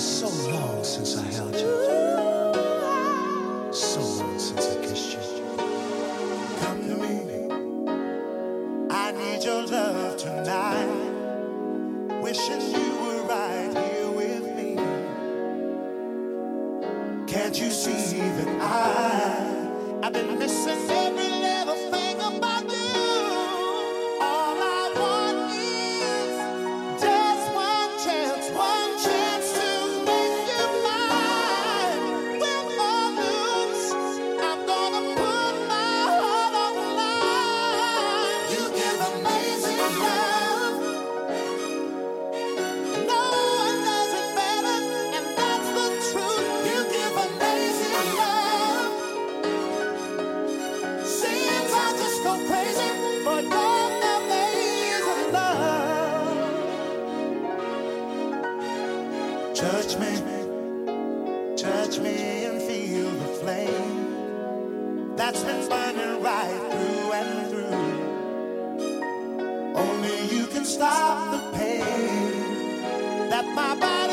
so long since I held you. So long since I kissed you. Come to me. I need your love tonight. Wishing you were right here with me. Can't you see that I, I've been missing that's been burning right through and through. Only you can stop the pain that my body's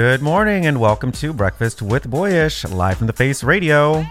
Good morning and welcome to Breakfast with Boyyyish, live from the Face Radio.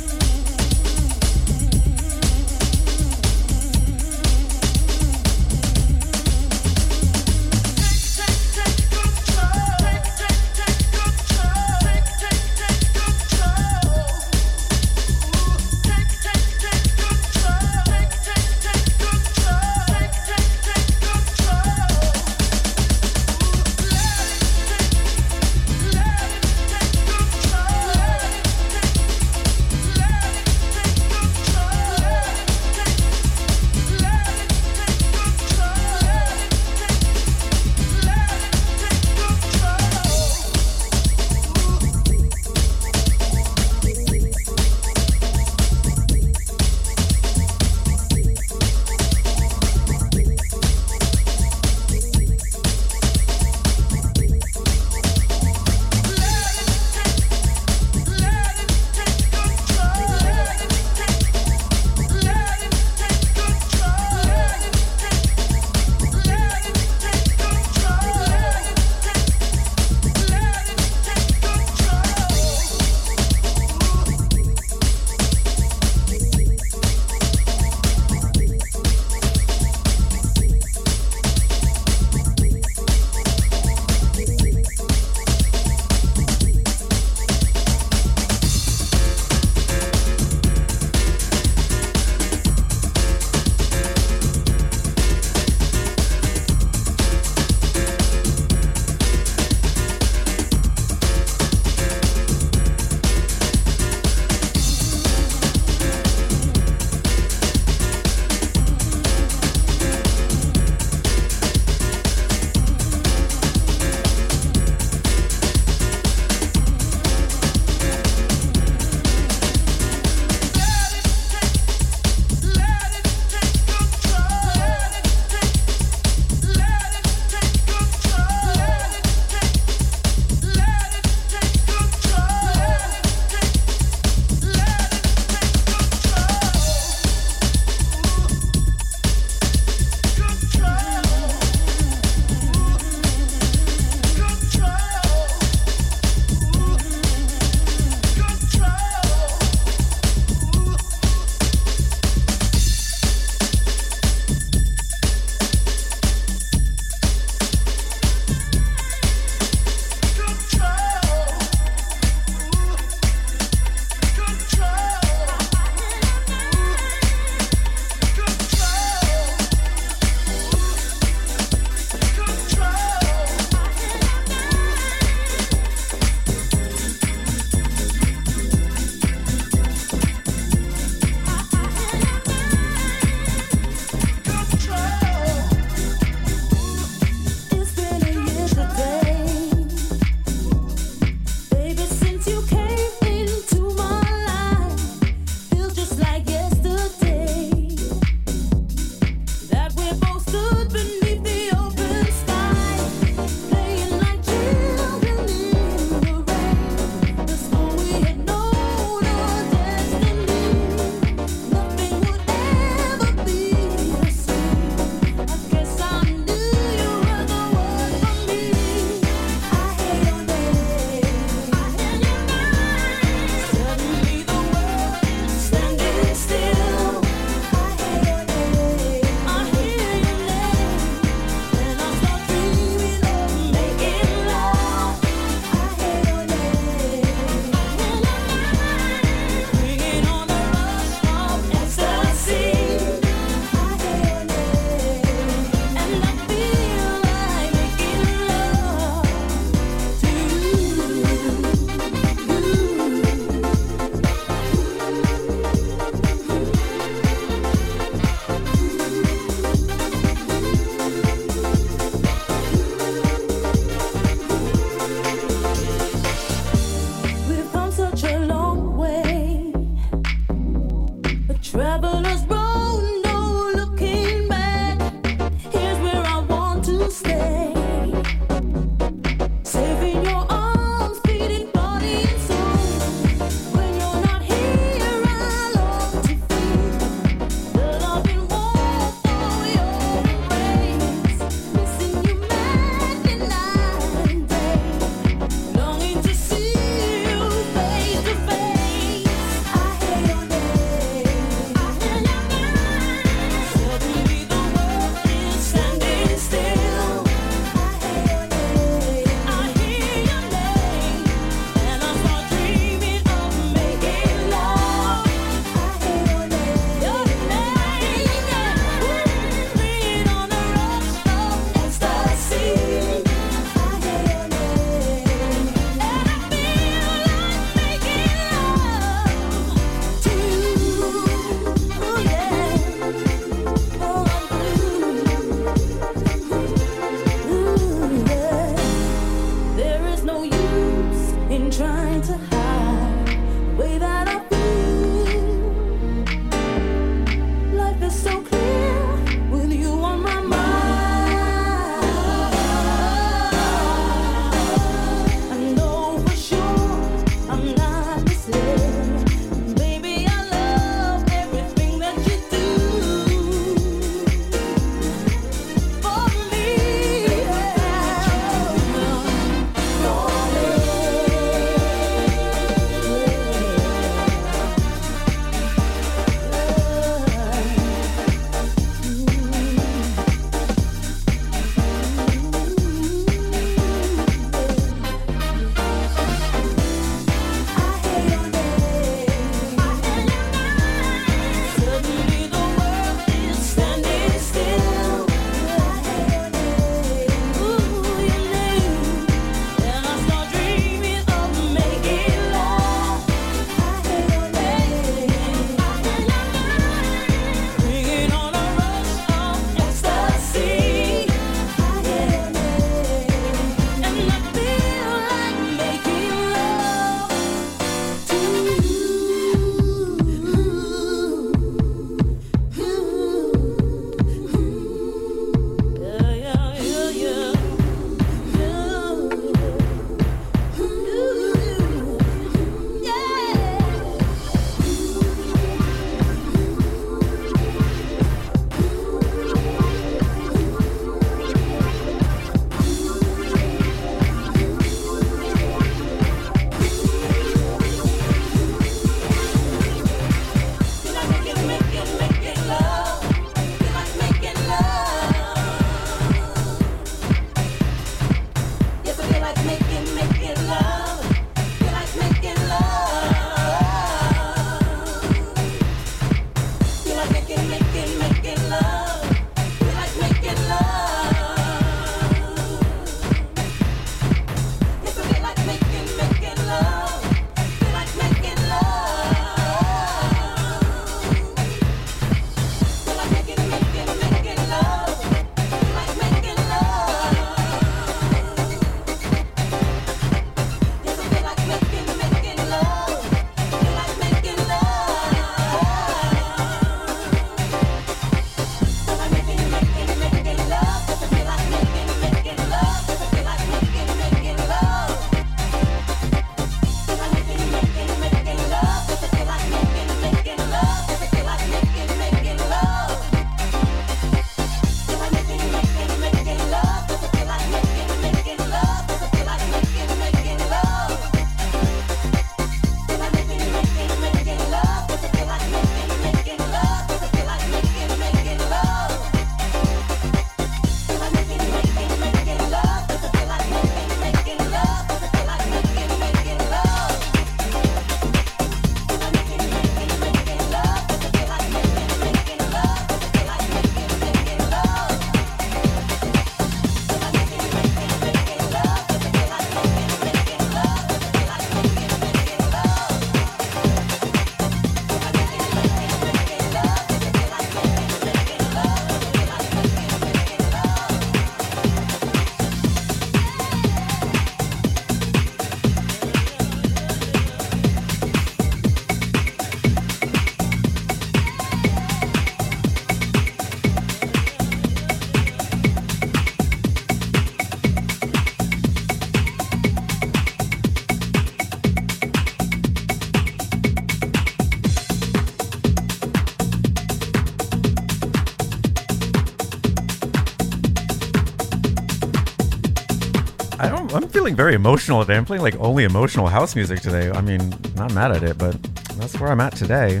Feeling very emotional today. I'm playing like only emotional house music today. I mean, not mad at it, but that's where I'm at today.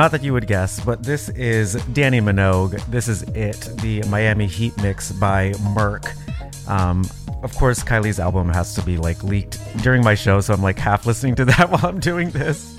Not that you would guess, but this is Dannii Minogue. This is it, the Miami Heat mix by Merc. Um, of course, Kylie's album has to be like leaked during my show, so I'm like half listening to that while I'm doing this.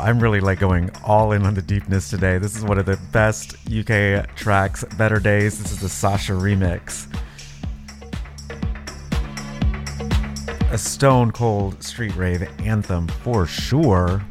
I'm really like going all in on the deepness today. This is one of the best UK tracks, Better Days. This is the Sasha remix. A stone cold street rave anthem for sure.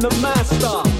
the master.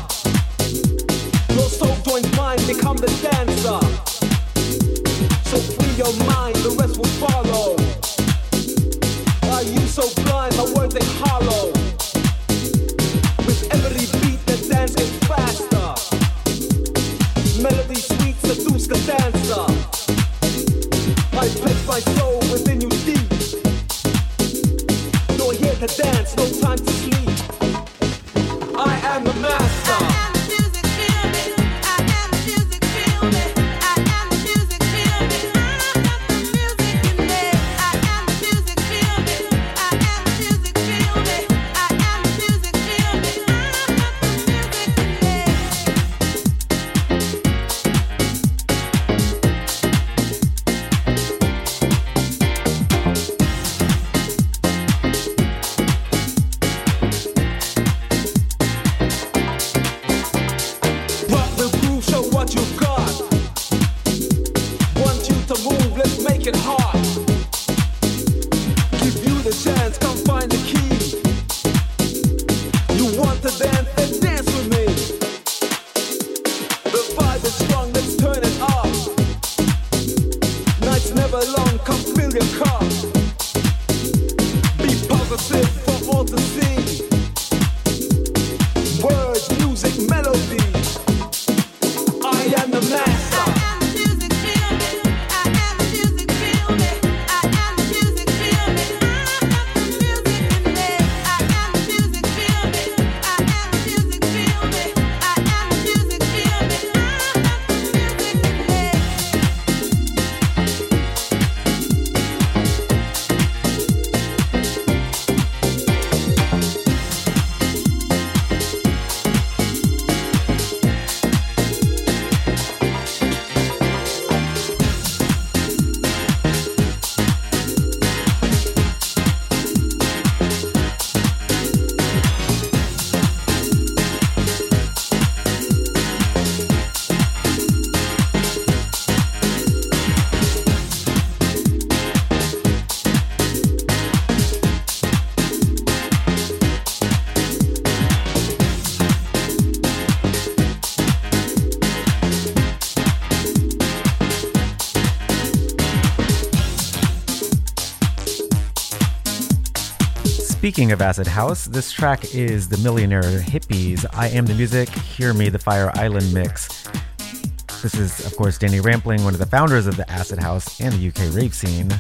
Speaking of Acid House, this track is The Millionaire Hippies. I Am the Music, Hear Me, the Fire Island mix. This is, of course, Danny Rampling, one of the founders of the Acid House and the UK rave scene.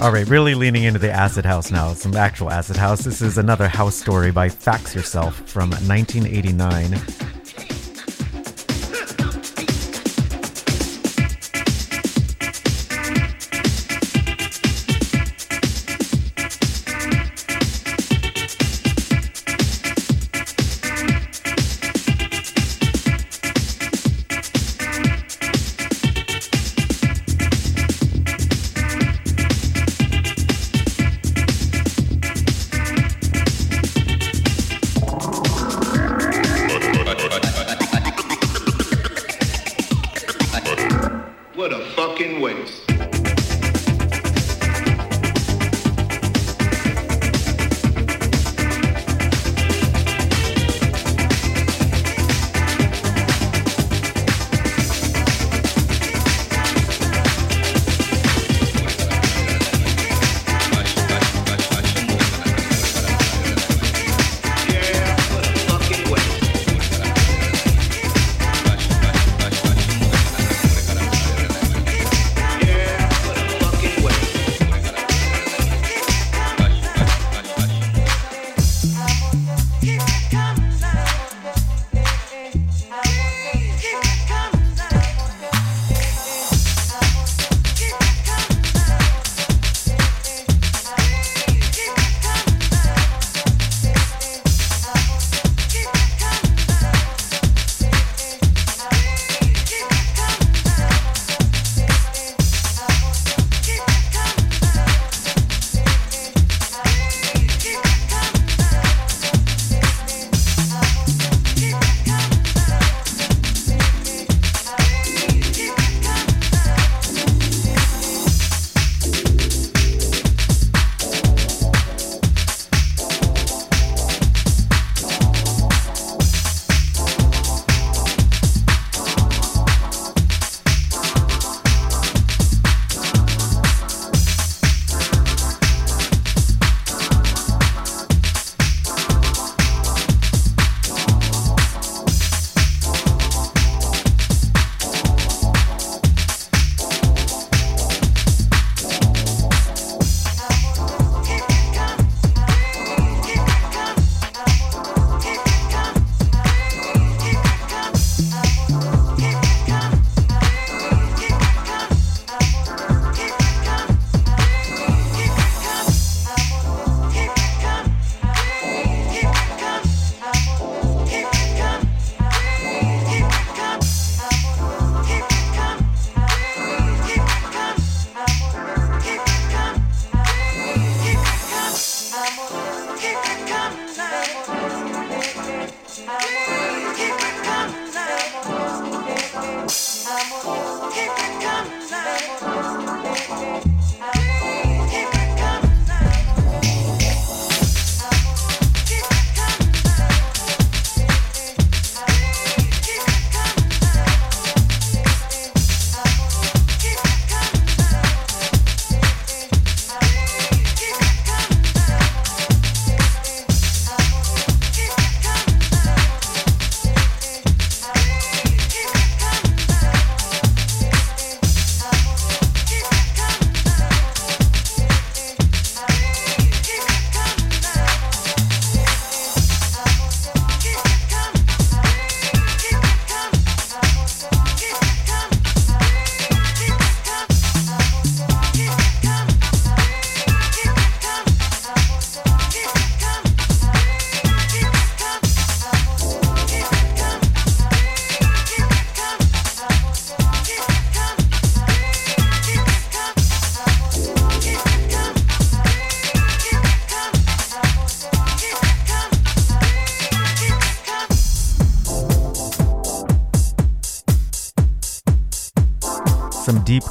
All right, really leaning into the acid house now. Some actual acid house. This is another house story by Fax Yourself from 1989.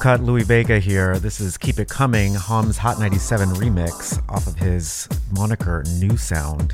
Cut Louie Vega here. This is Keep It Coming, Hom's Hot 97 remix off of his moniker New Sound.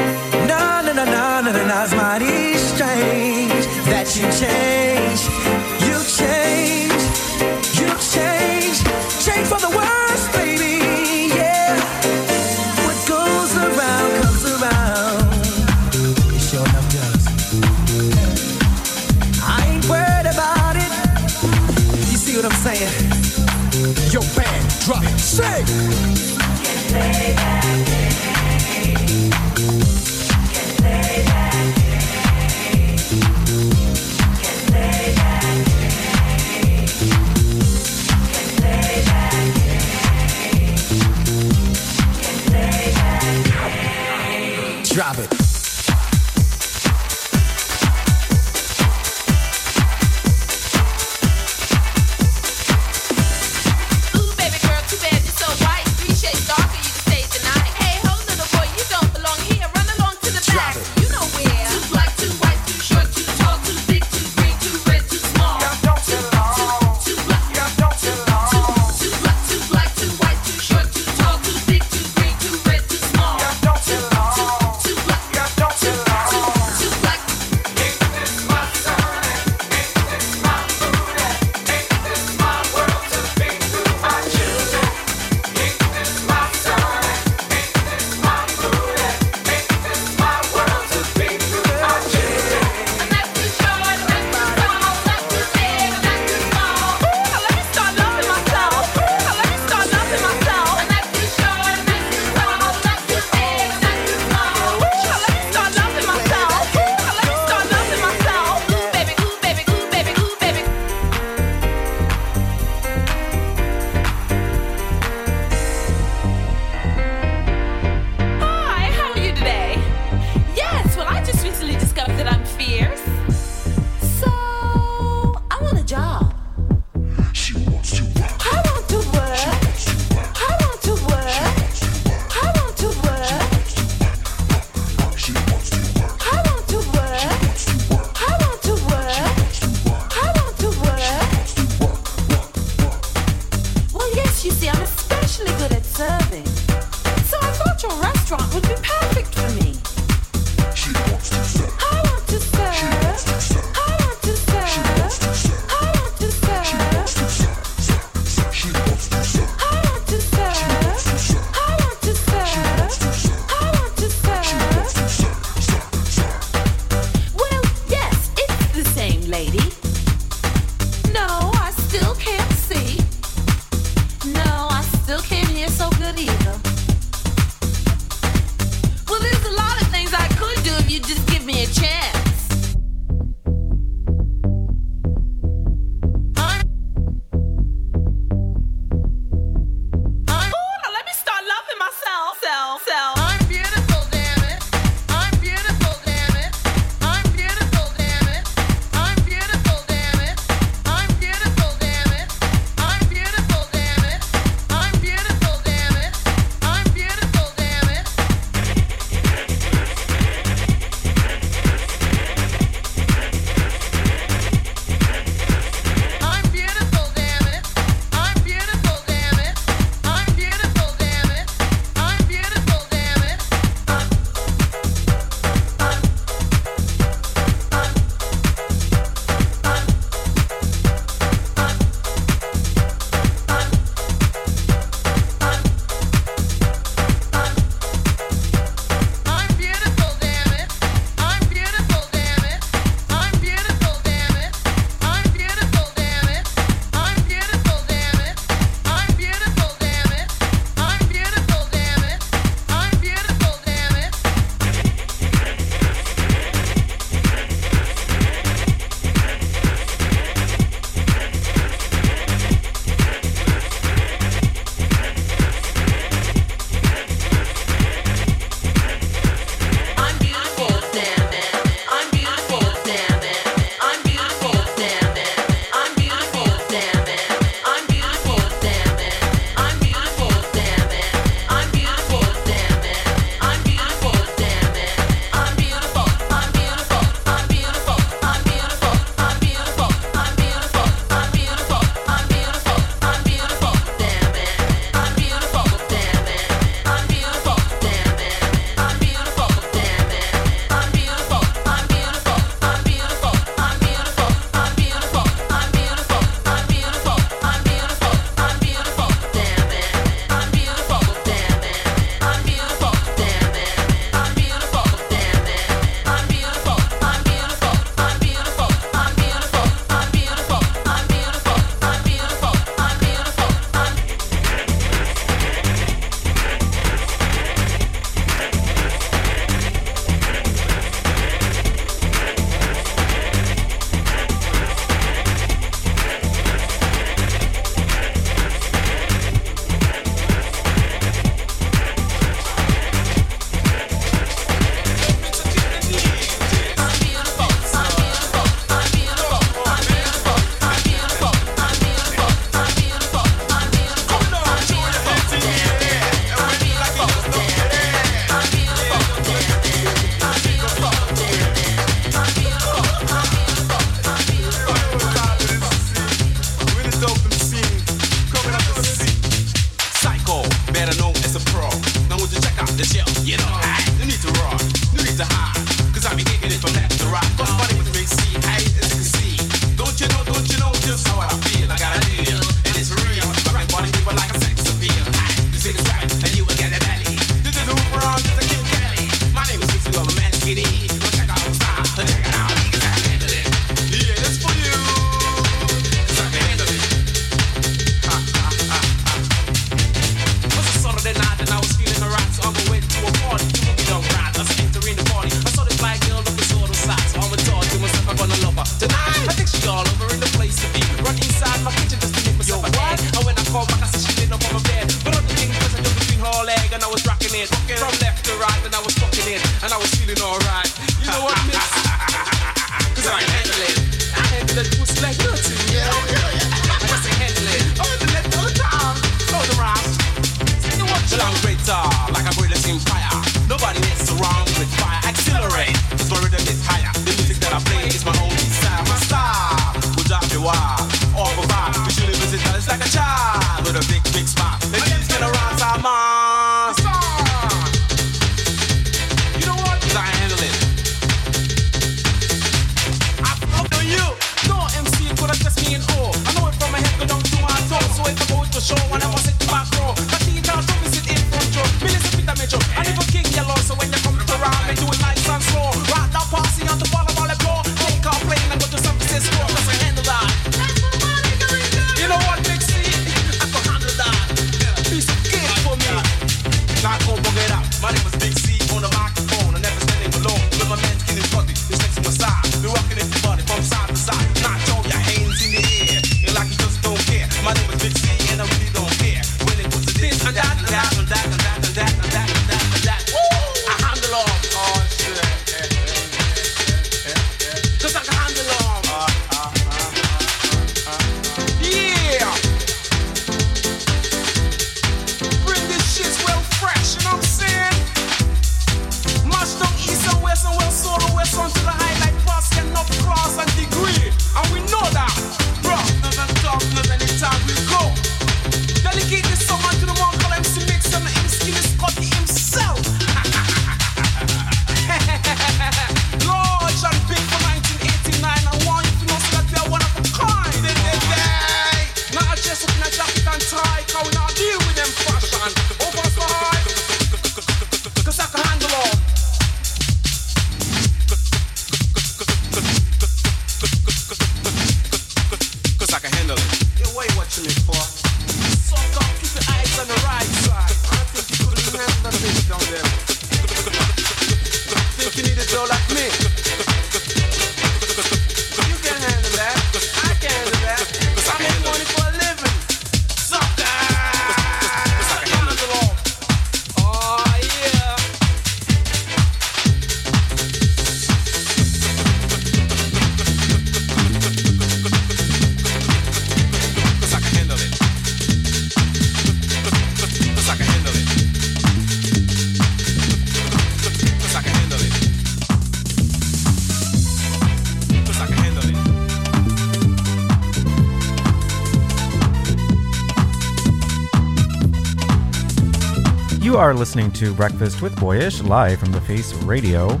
You are listening to Breakfast with Boyyyish live from the Face Radio.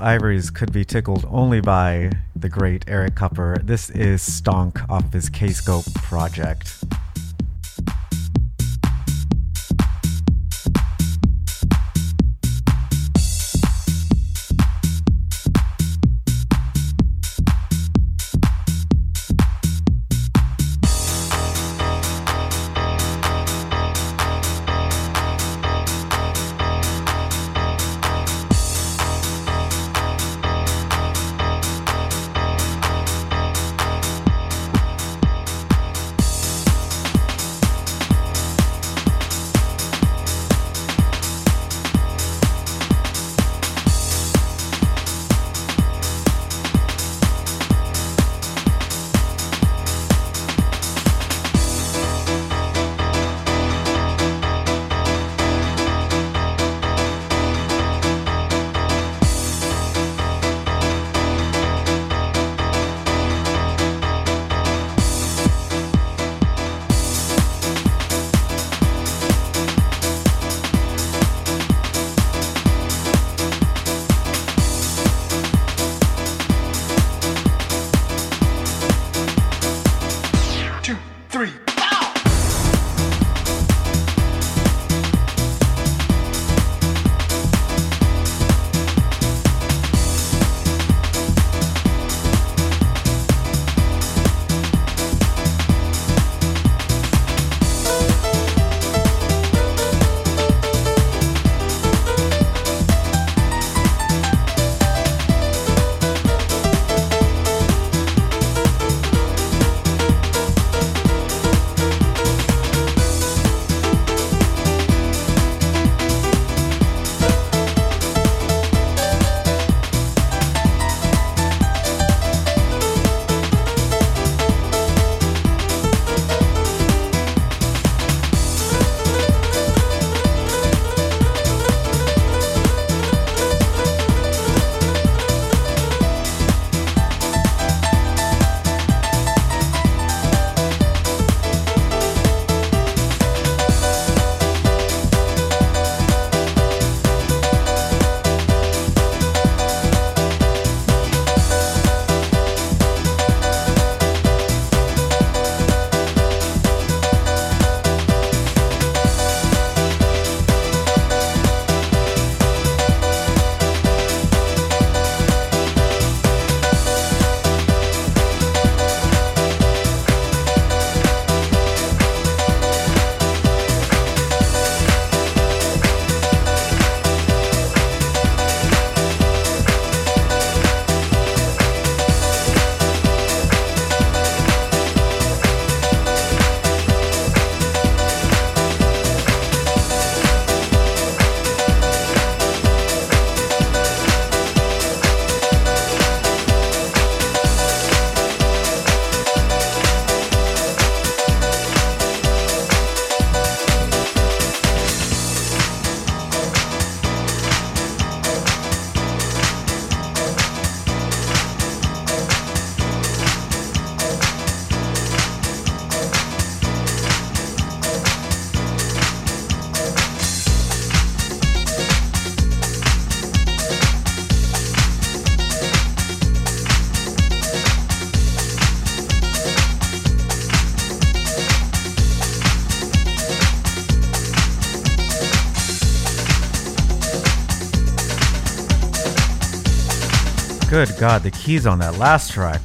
Ivories could be tickled only by the great Eric Kupper. This is Stonk off of his K-Scope project. God, the keys on that last track.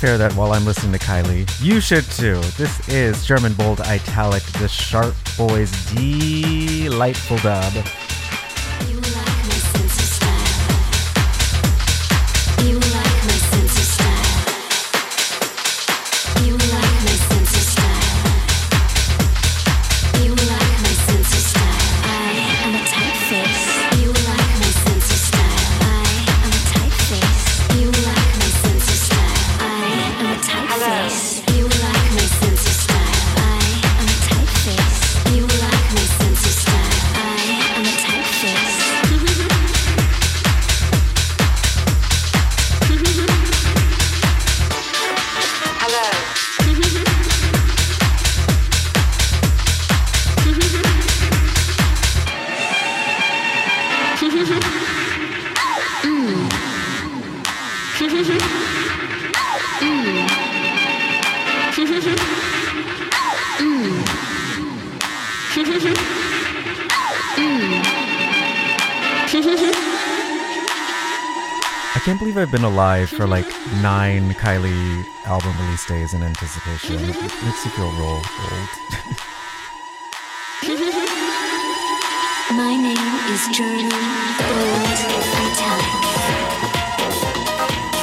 That while I'm listening to Kylie, you should too. This is German Bold Italic, the Sharp Boys delightful dub. Alive for like nine Kylie album release days in anticipation. It makes you feel real old. My name is German Bold Italic.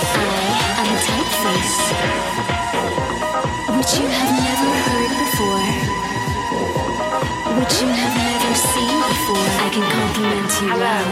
I am a typeface, which you have never heard before, which you have never seen before. I can compliment you well.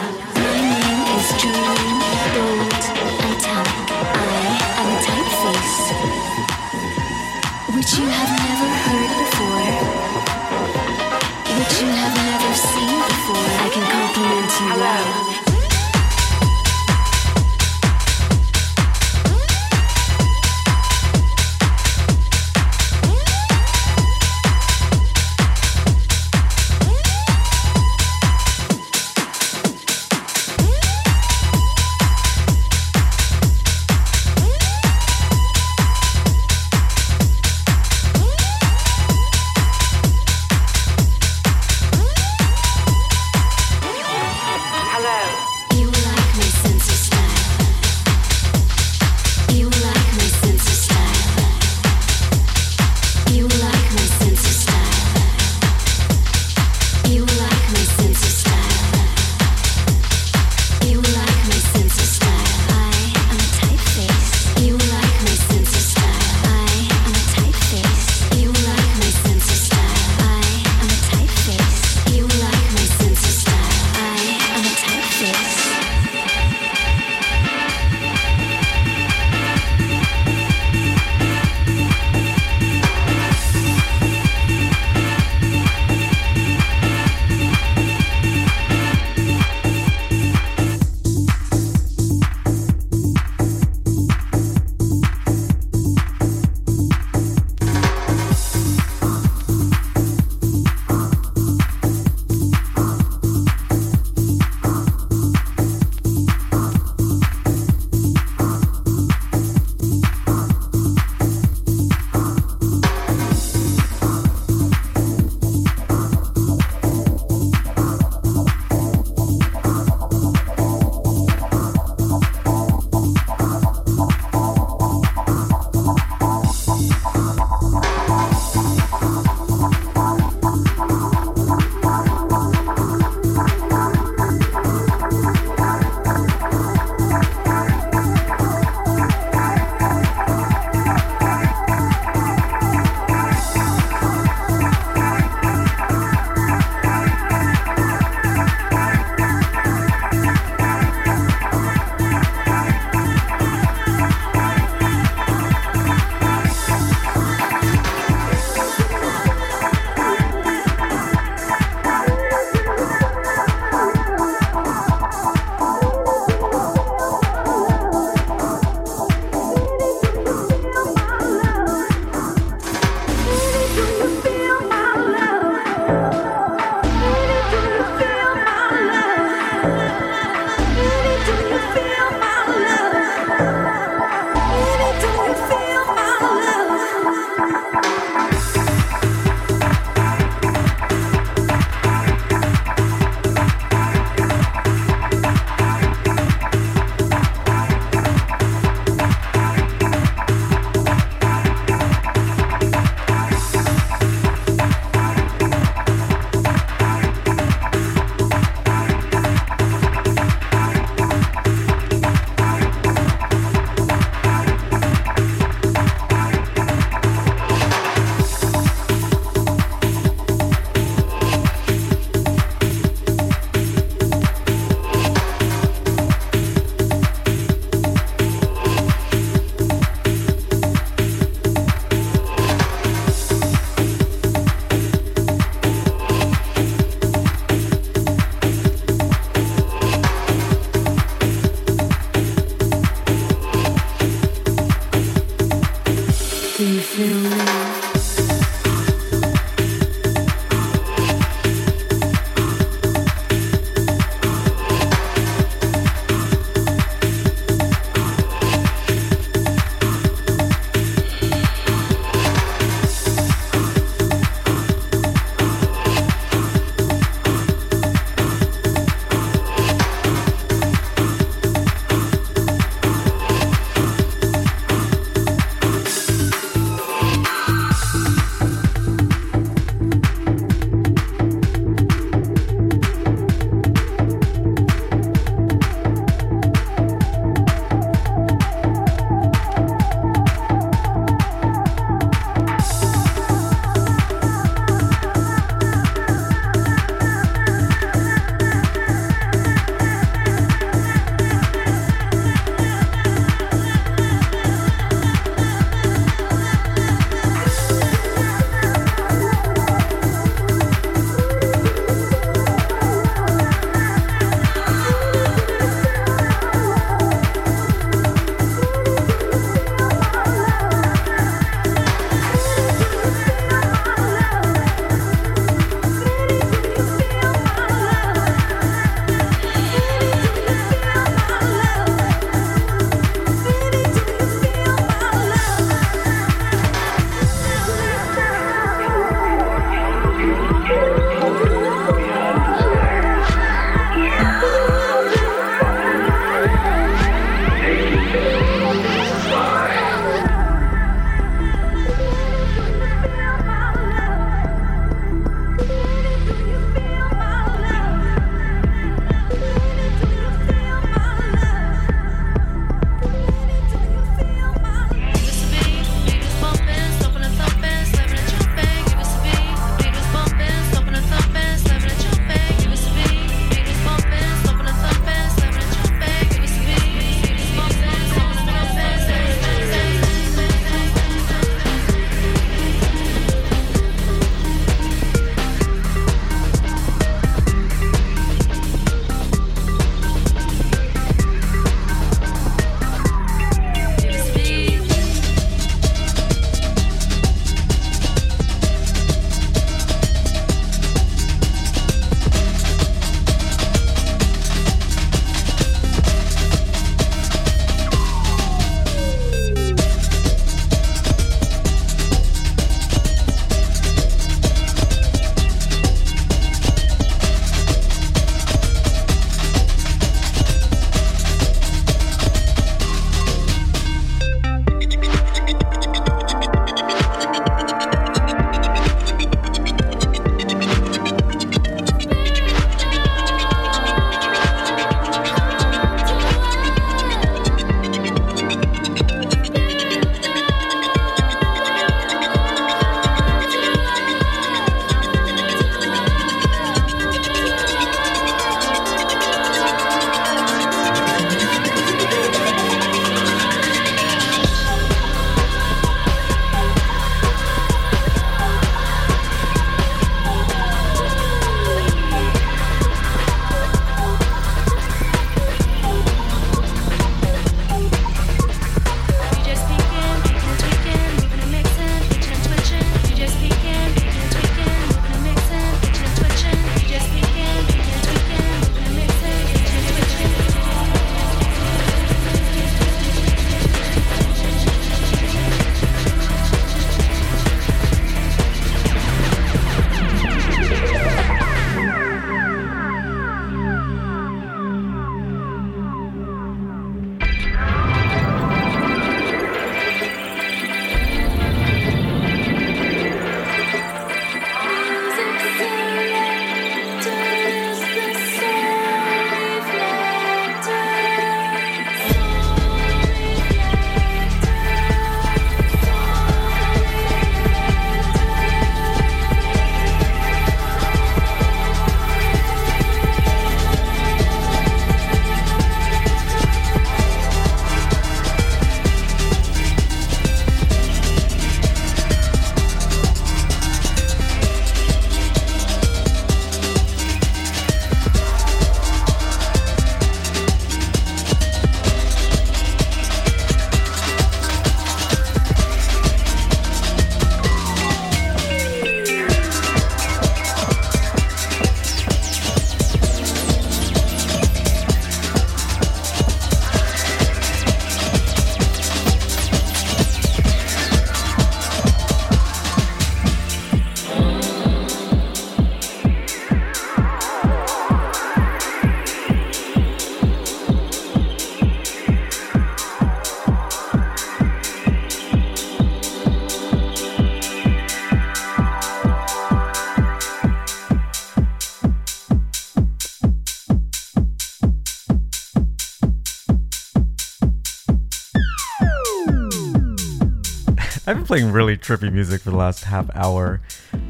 I've been playing really trippy music for the last half hour.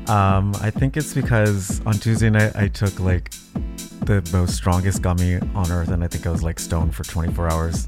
Um, I think it's because on Tuesday night I took like the most strongest gummy on earth, and I think I was like stoned for 24 hours.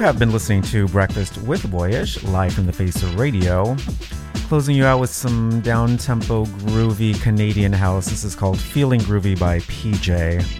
Have been listening to Breakfast with Boyyyish, live from the face of radio. Closing you out with some down tempo, groovy Canadian house. This is called Feeling Groovy by PJ.